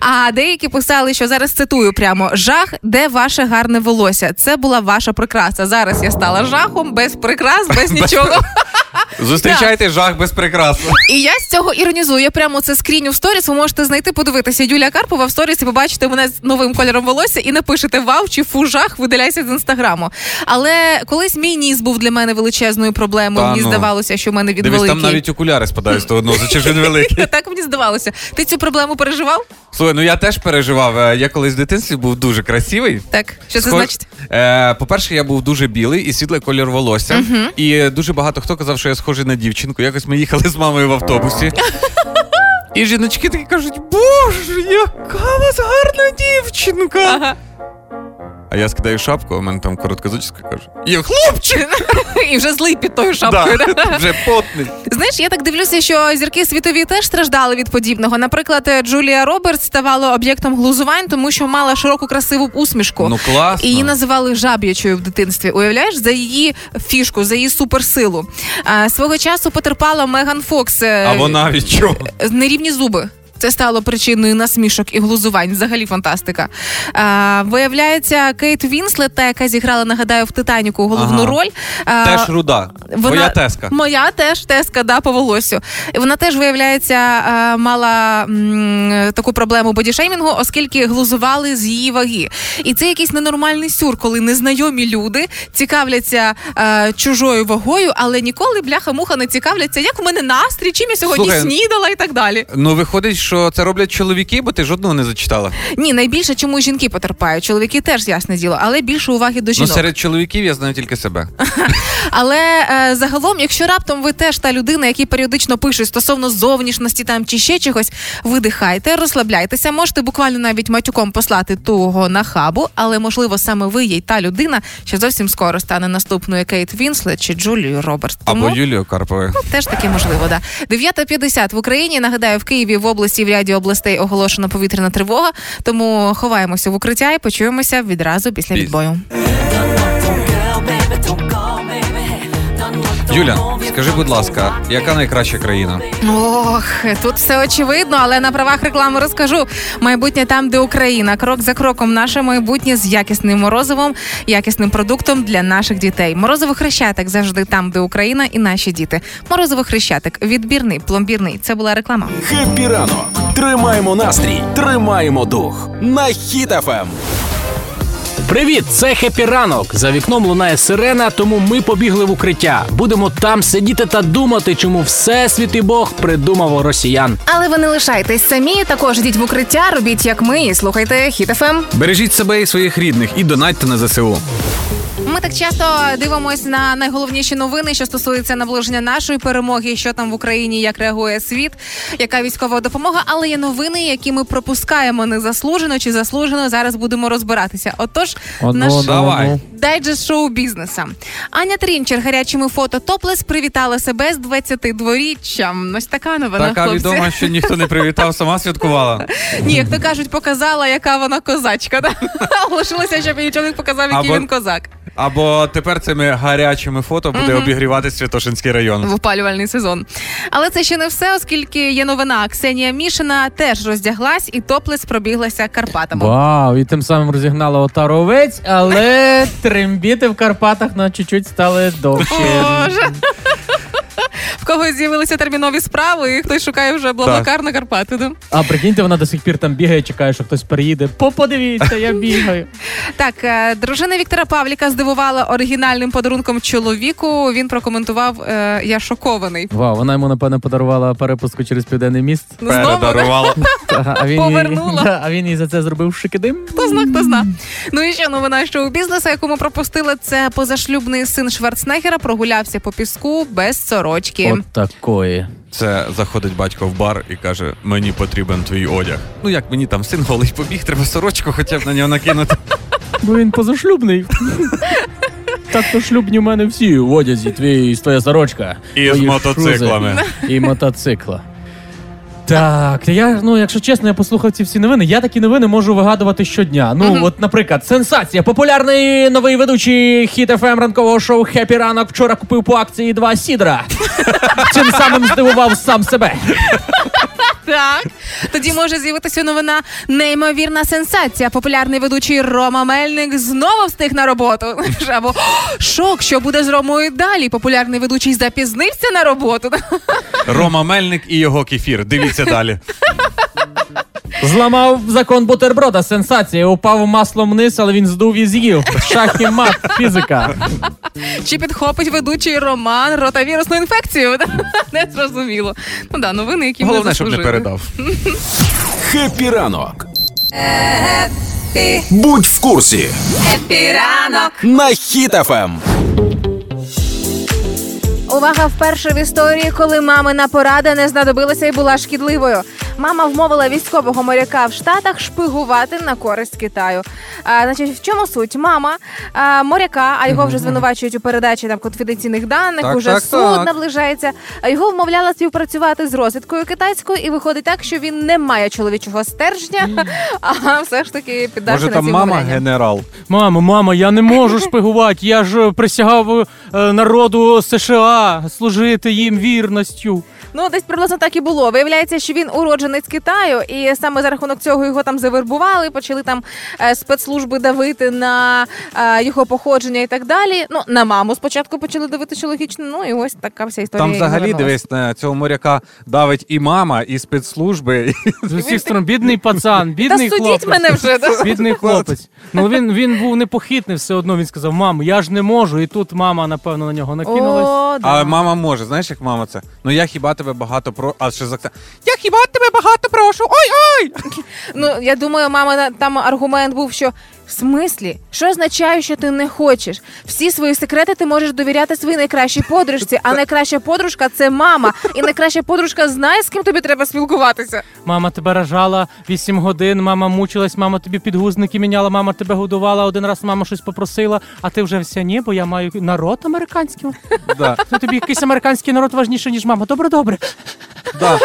[SPEAKER 2] а деякі писали, що зараз цитую прямо жах, де ваше гарне волосся. Це була ваша прикраса. Зараз я стала жахом, без прикрас, без нічого.
[SPEAKER 1] Зустрічайте жах без прикрас.
[SPEAKER 2] І я з цього іронізую. Я прямо це скріню в сторіс. Ви можете знайти, подивитися Юлія Карпова в сторіс і побачите мене з новим кольором волосся і напишете вау чи фу жах, видаляйся з інстаграму. Але колись мій ніс був для мене величезною проблемою.
[SPEAKER 1] Та
[SPEAKER 2] Мені
[SPEAKER 1] ну.
[SPEAKER 2] здавалося, що в мене від
[SPEAKER 1] Дивись, там навіть окуляри спадають з того одного, чи ж він великий.
[SPEAKER 2] Так мені здавалося. Ти цю проблему переживав?
[SPEAKER 1] Слухай, ну я теж переживав. Е, Я колись в дитинстві був дуже красивий.
[SPEAKER 2] Так, що це
[SPEAKER 1] Схож-
[SPEAKER 2] значить?
[SPEAKER 1] Е, по-перше, я був дуже білий і світлий колір волосся. І дуже багато хто казав, що я схожий на дівчинку. Якось ми їхали з мамою в автобусі. І жіночки такі кажуть: Боже, яка у вас гарна дівчинка!
[SPEAKER 2] Ага.
[SPEAKER 1] А я скидаю шапку, а в мене там коротка зачіска кажу: Є хлопчик!
[SPEAKER 2] І вже злий під тою шапкою.
[SPEAKER 1] Да,
[SPEAKER 2] да?
[SPEAKER 1] вже потний.
[SPEAKER 2] Знаєш, я так дивлюся, що зірки світові теж страждали від подібного. Наприклад, Джулія Робертс ставала об'єктом глузувань, тому що мала широку красиву усмішку.
[SPEAKER 1] Ну класно.
[SPEAKER 2] І її називали жаб'ячою в дитинстві. Уявляєш, за її фішку, за її суперсилу. А, свого часу потерпала Меган Фокс. е,
[SPEAKER 1] А вона від чого?
[SPEAKER 2] нерівні зуби. Це стало причиною насмішок і глузувань. Взагалі фантастика. А, виявляється, Кейт Вінслет, та яка зіграла, нагадаю, в Титаніку головну
[SPEAKER 1] Ага.
[SPEAKER 2] роль. а,
[SPEAKER 1] Теж руда. Твоя теска.
[SPEAKER 2] Моя теж теска, да, по волосю. Вона теж, виявляється, е, мала м, таку проблему бодішеймінгу, оскільки глузували з її ваги. І це якийсь ненормальний сюр, коли незнайомі люди цікавляться е, чужою вагою, але ніколи бляха-муха не цікавляться, як у мене настрій, чим я сьогодні
[SPEAKER 1] Слухай,
[SPEAKER 2] снідала і так далі.
[SPEAKER 1] Ну виходить, що це роблять чоловіки, бо ти жодного не зачитала.
[SPEAKER 2] Ні, найбільше чому жінки потерпають. Чоловіки теж ясне діло, але більше уваги до
[SPEAKER 1] Ну
[SPEAKER 2] жінок.
[SPEAKER 1] серед чоловіків я знаю тільки себе.
[SPEAKER 2] Але е, загалом, якщо раптом ви теж та людина, який періодично пише стосовно зовнішності там чи ще чогось, видихайте, розслабляйтеся. Можете буквально навіть матюком послати того на хабу, але можливо саме ви є та людина, що зовсім скоро стане наступною Кейт Вінслет чи Джулією Робертс. Тому
[SPEAKER 1] Або Юлію Карповою.
[SPEAKER 2] теж таки можливо, да. 9.50 в Україні. Нагадаю, в Києві в області в ряді областей оголошена повітряна тривога. Тому ховаємося в укриття і почуємося відразу після
[SPEAKER 1] Піс.
[SPEAKER 2] відбою.
[SPEAKER 1] Юля, скажи, будь ласка, яка найкраща країна?
[SPEAKER 2] Ох, тут все очевидно, але на правах реклами розкажу. Майбутнє там, де Україна. Крок за кроком наше майбутнє з якісним морозивом, якісним продуктом для наших дітей. Морозиво хрещатик завжди там, де Україна і наші діти. Морозиво хрещатик, відбірний, пломбірний. Це була реклама.
[SPEAKER 5] Хеппі ранок. Тримаємо настрій, тримаємо дух. На Хіт FM.
[SPEAKER 7] Привіт, це Хеппі ранок. За вікном лунає сирена, тому ми побігли в укриття. Будемо там сидіти та думати, чому всесвіт і Бог придумав росіян.
[SPEAKER 2] Але ви не лишайтесь самі. Також йдіть в укриття, робіть як ми і слухайте Хіт FM.
[SPEAKER 1] Бережіть себе і своїх рідних і донатьте на ЗСУ.
[SPEAKER 2] Ми так часто дивимось на найголовніші новини, що стосуються наближення нашої перемоги, що там в Україні, як реагує світ, яка військова допомога. Але є новини, які ми пропускаємо незаслужено чи заслужено. Зараз будемо розбиратися. Отож,
[SPEAKER 3] Одну,
[SPEAKER 2] наш
[SPEAKER 1] Давай.
[SPEAKER 2] Дайджест шоу бізнеса. Аня Трінчер гарячими фото топлес привітала себе з 22-річчям. Ось така новина.
[SPEAKER 1] Така
[SPEAKER 2] хлопці.
[SPEAKER 1] відома, що ніхто не привітав, сама святкувала.
[SPEAKER 2] Ні, як то кажуть, показала, яка вона козачка. Лишилося, щоб її чоловік показав, який
[SPEAKER 1] Або-
[SPEAKER 2] він козак
[SPEAKER 1] Або тепер цими гарячими фото буде обігрівати Святошинський район.
[SPEAKER 2] в опалювальний сезон. Але це ще не все, оскільки є новина. Ксенія Мішина теж роздяглась і топлес пробіглася Карпатами.
[SPEAKER 3] Вау, і тим самим розігнала отаровець, але трембіти в Карпатах на чуть-чуть стали довші.
[SPEAKER 2] В когось з'явилися термінові справи, і хтось шукає вже блаблакар на Карпати. Да?
[SPEAKER 3] А прикиньте, вона до сих пір там бігає, чекає, що хтось приїде. По подивіться, я бігаю.
[SPEAKER 2] Так, е, дружина Віктора Павліка здивувала оригінальним подарунком чоловіку. Він прокоментував: е, я шокований.
[SPEAKER 3] Вау, вона йому напевно подарувала перепустку через південний міст.
[SPEAKER 2] Ну, знову да?
[SPEAKER 1] Передарувала.
[SPEAKER 3] Ага, а він їй-
[SPEAKER 2] Повернула.
[SPEAKER 3] Да, а він їй за це зробив шикидим.
[SPEAKER 2] Хто зна, хто зна. Ну і ще новина шоу бізнесу, яку ми пропустили, це позашлюбний син Шварценеггера прогулявся по піску без сорочки.
[SPEAKER 3] От такої.
[SPEAKER 1] Це заходить батько в бар і каже: мені потрібен твій одяг. Ну як мені там син голий побіг, треба сорочку хоча б на нього накинути.
[SPEAKER 3] Бо він позашлюбний. Так то шлюбні в мене всі в одязі, твій твоя сорочка.
[SPEAKER 1] І з мотоциклами.
[SPEAKER 3] І мотоцикла. Так, я, ну, якщо чесно, я послухав ці всі новини. Я такі новини можу вигадувати щодня. Ну, от, наприклад, сенсація. Популярний новий ведучий хіт FM ранкового шоу Хепі ранок вчора купив по акції два сідра. Цим самим здивував сам себе.
[SPEAKER 2] Так. Тоді може з'явитися новина неймовірна сенсація. Популярний ведучий Рома Мельник знову встиг на роботу. Або шок, що буде з Ромою далі. Популярний ведучий запізнився на роботу.
[SPEAKER 1] Рома Мельник і його кефір. Дивіться далі.
[SPEAKER 3] Зламав закон бутерброда. Сенсація. Упав маслом вниз, але він здув і з'їв. Шах і мат, фізика.
[SPEAKER 2] Чи підхопить ведучий Роман ротавірусну інфекцію? Не зрозуміло. Ну да, новини, які ми
[SPEAKER 1] Головне, щоб не передав.
[SPEAKER 5] Хеппі ранок. Будь в курсі
[SPEAKER 2] Хеппі ранок.
[SPEAKER 5] на Хіт FM.
[SPEAKER 2] Увага вперше в історії, коли мамина порада не знадобилася і була шкідливою. Мама вмовила військового моряка в Штатах шпигувати на користь Китаю. А, значить, в чому суть? Мама а, моряка, а його вже звинувачують у передачі там конфіденційних даних.
[SPEAKER 1] Так,
[SPEAKER 2] уже
[SPEAKER 1] так,
[SPEAKER 2] суд
[SPEAKER 1] так.
[SPEAKER 2] наближається. А його вмовляла співпрацювати з розвідкою китайською, і виходить так, що він не має чоловічого стержня, а все ж таки піддався
[SPEAKER 1] Може
[SPEAKER 2] на
[SPEAKER 1] там мама
[SPEAKER 2] вмовляння.
[SPEAKER 1] генерал.
[SPEAKER 3] Мамо, мамо, я не можу шпигувати. Я ж присягав е, народу США служити їм вірністю.
[SPEAKER 2] Ну, десь приблизно так і було. Виявляється, що він уродженець Китаю, і саме за рахунок цього його там завербували, почали там е, спецслужби давити на е, його походження і так далі. Ну, на маму спочатку почали давити що логічно. Ну і ось така вся історія.
[SPEAKER 1] Там взагалі дивись на цього моряка давить і мама, і спецслужби.
[SPEAKER 3] З усіх сторон, бідний пацан, бідний
[SPEAKER 2] Та судіть
[SPEAKER 3] хлопець.
[SPEAKER 2] мене вже.
[SPEAKER 3] Бідний хлопець. Ну він, він був непохитний все одно. Він сказав: мамо, я ж не можу. І тут мама, напевно, на нього накинулась.
[SPEAKER 2] О, да.
[SPEAKER 1] А мама може, знаєш, як мама це? Ну я хіба тебе багато про. А ще за Я хіба тебе багато прошу? Ой ой!
[SPEAKER 2] Ну, я думаю, мама там аргумент був, що в смислі, що означає, що ти не хочеш? Всі свої секрети ти можеш довіряти своїй найкращій подружці, а найкраща подружка це мама. І найкраща подружка знає, з ким тобі треба спілкуватися.
[SPEAKER 3] Мама тебе рожала 8 годин, мама мучилась, мама тобі підгузники міняла, мама тебе годувала, один раз мама щось попросила, а ти вже вся ні, бо я маю народ американський.
[SPEAKER 1] Да,
[SPEAKER 3] Ну тобі якийсь американський народ важніше, ніж мама. Добре, добре.
[SPEAKER 1] да.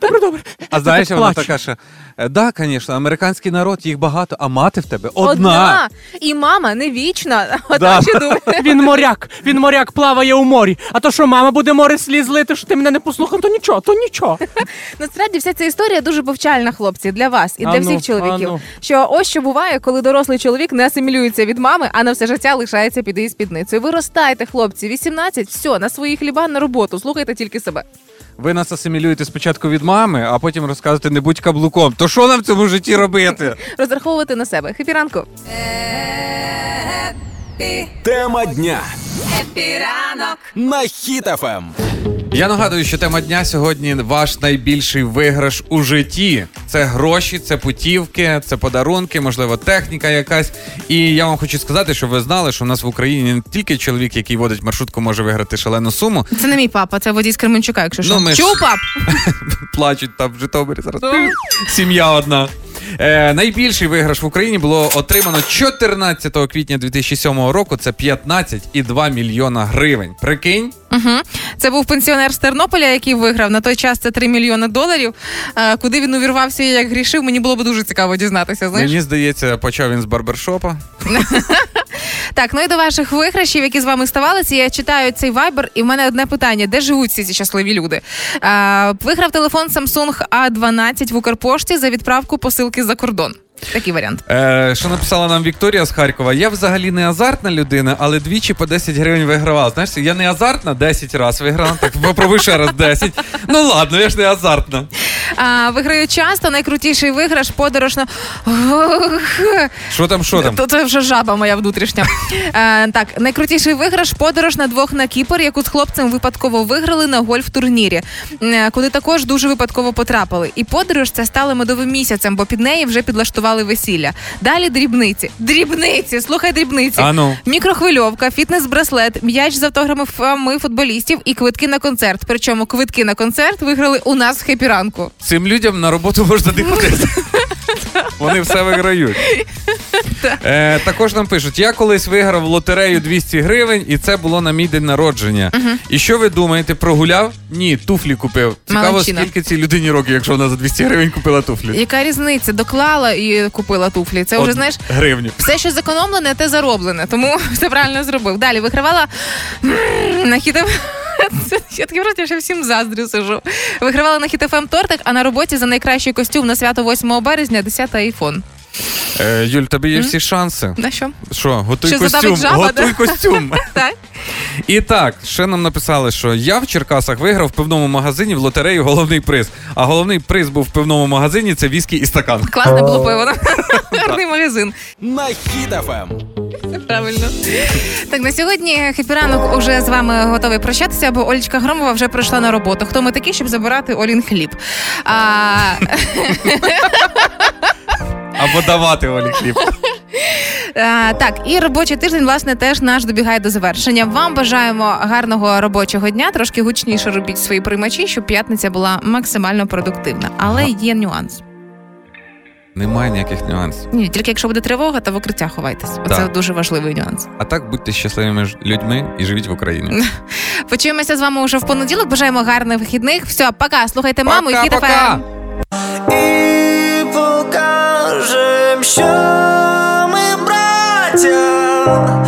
[SPEAKER 3] Добре, добре.
[SPEAKER 1] А знаєш, вона така ще. «Е, Да, звісно, американський народ, їх багато, а мати в тебе одна.
[SPEAKER 2] І мама не вічна.
[SPEAKER 1] Да.
[SPEAKER 2] Отак думає.
[SPEAKER 3] Він моряк, він моряк плаває у морі. А то що, мама буде море сліз лити, що ти мене не послухав, то нічого, то нічого.
[SPEAKER 2] Насправді вся ця історія дуже повчальна, хлопці, для вас і
[SPEAKER 3] А
[SPEAKER 2] для
[SPEAKER 3] ну,
[SPEAKER 2] всіх чоловіків.
[SPEAKER 3] а ну.
[SPEAKER 2] Що ось що буває, коли дорослий чоловік не асимілюється від мами, а на все життя лишається під її спідницею. Виростайте, хлопці, 18, все, на свої хліба на роботу. Слухайте тільки себе.
[SPEAKER 1] Ви нас асимілюєте спочатку від мами, а потім розказуєте не будь каблуком. То що нам в цьому житті робити?
[SPEAKER 2] Розраховувати на себе. Хепі ранку.
[SPEAKER 5] Тема дня. На Ем.
[SPEAKER 1] Я нагадую, що тема дня сьогодні ваш найбільший виграш у житті. Це гроші, це путівки, це подарунки, можливо, техніка якась. І я вам хочу сказати, щоб ви знали, що в нас в Україні не тільки чоловік, який водить маршрутку, може виграти шалену суму.
[SPEAKER 2] Це не мій папа, це водій з Кременчука, якщо що.
[SPEAKER 1] Ну, ми ж-
[SPEAKER 2] пап?
[SPEAKER 1] Плачуть там в Житомирі зараз. Сім'я одна. Е, найбільший виграш в Україні було отримано 14 квітня 2007 року. Це 15,2 мільйона гривень. Прикинь,
[SPEAKER 2] Угу. Це був пенсіонер з Тернополя, який виграв. На той час це 3 мільйони доларів. Е, Куди він увірвався і як грішив, мені було б дуже цікаво дізнатися. Знаєш?
[SPEAKER 1] мені здається, почав він з барбершопа.
[SPEAKER 2] Так, ну і до ваших виграшів, які з вами ставалися, я читаю цей вайбер, і в мене одне питання: де живуть всі ці щасливі люди? А, виграв телефон Samsung A12 в Укрпошті за відправку посилки за кордон. Такий варіант.
[SPEAKER 1] Е, що написала нам Вікторія з Харкова? Я взагалі не азартна людина, але двічі по 10 гривень вигравала. Знаєш, я не азартна, 10 разів виграла. Так попробуй ще раз 10. Ну ладно, я ж не азартна.
[SPEAKER 2] А, виграю часто, найкрутіший виграш, подорож на.
[SPEAKER 1] Що там, що там?
[SPEAKER 2] То це вже жаба моя внутрішня. Е, так, найкрутіший виграш подорож на двох на Кіпр, яку з хлопцем випадково виграли на гольф-турнірі, е, куди також дуже випадково потрапили. І подорож це стало медовим місяцем, бо під неї вже підлаштували весілля. Далі дрібниці. Дрібниці, слухай дрібниці.
[SPEAKER 1] А ну.
[SPEAKER 2] Мікрохвильовка, фітнес-браслет, м'яч з автографами футболістів і квитки на концерт. Причому квитки на концерт виграли у нас в хепі ранку.
[SPEAKER 1] Цим людям на роботу можна не ходити. Вони все виграють. Е, також нам пишуть: я колись виграв в лотерею 200 гривень, і це було на мій день народження. І що ви думаєте, прогуляв? Ні, туфлі купив. Цікаво,
[SPEAKER 2] Молодчина.
[SPEAKER 1] скільки цій людині років, якщо вона за 200 гривень купила туфлі.
[SPEAKER 2] Яка різниця? Доклала і купила туфлі. Це вже знаєш.
[SPEAKER 1] Гривню.
[SPEAKER 2] Все, що зекономлене, те зароблене, тому все правильно зробив. Далі вигравала м, на хітем. Я таке просто ще всім заздрю сижу. Вигравала на хітефем тортик, а на роботі за найкращий костюм на свято 8 березня 10 айфон.
[SPEAKER 1] Е, Юль, тобі є всі шанси.
[SPEAKER 2] На що?
[SPEAKER 1] Що, готуй
[SPEAKER 2] Що,
[SPEAKER 1] костюм,
[SPEAKER 2] жаба,
[SPEAKER 1] готуй
[SPEAKER 2] да?
[SPEAKER 1] костюм.
[SPEAKER 2] Так.
[SPEAKER 1] І так, ще нам написали, що я в Черкасах виграв в пивному магазині в лотерею головний приз. А головний приз був в пивному магазині це віскі і стакан.
[SPEAKER 2] Класне було пиво. да? Гарний магазин.
[SPEAKER 5] на
[SPEAKER 2] правильно. Так, на сьогодні хепіранок уже з вами готовий прощатися, бо Олічка Громова вже прийшла на роботу. Хто ми такі, щоб забирати Олін хліб? А,
[SPEAKER 1] Або давати Олі хліб.
[SPEAKER 2] А, так, і робочий тиждень, власне, теж наш добігає до завершення. Вам бажаємо гарного робочого дня. Трошки гучніше робіть свої приймачі, щоб п'ятниця була максимально продуктивна. Але є нюанс.
[SPEAKER 1] Немає ніяких нюансів.
[SPEAKER 2] Ні, тільки якщо буде тривога, то в укриття ховайтесь. Оце
[SPEAKER 1] Так.
[SPEAKER 2] дуже важливий нюанс.
[SPEAKER 1] А так будьте щасливими ж людьми і живіть в Україні.
[SPEAKER 2] Почуємося з вами уже в понеділок. Бажаємо гарних вихідних. Все, пока. Слухайте маму і
[SPEAKER 1] Пока-пока.
[SPEAKER 8] І покажем, що ми браття,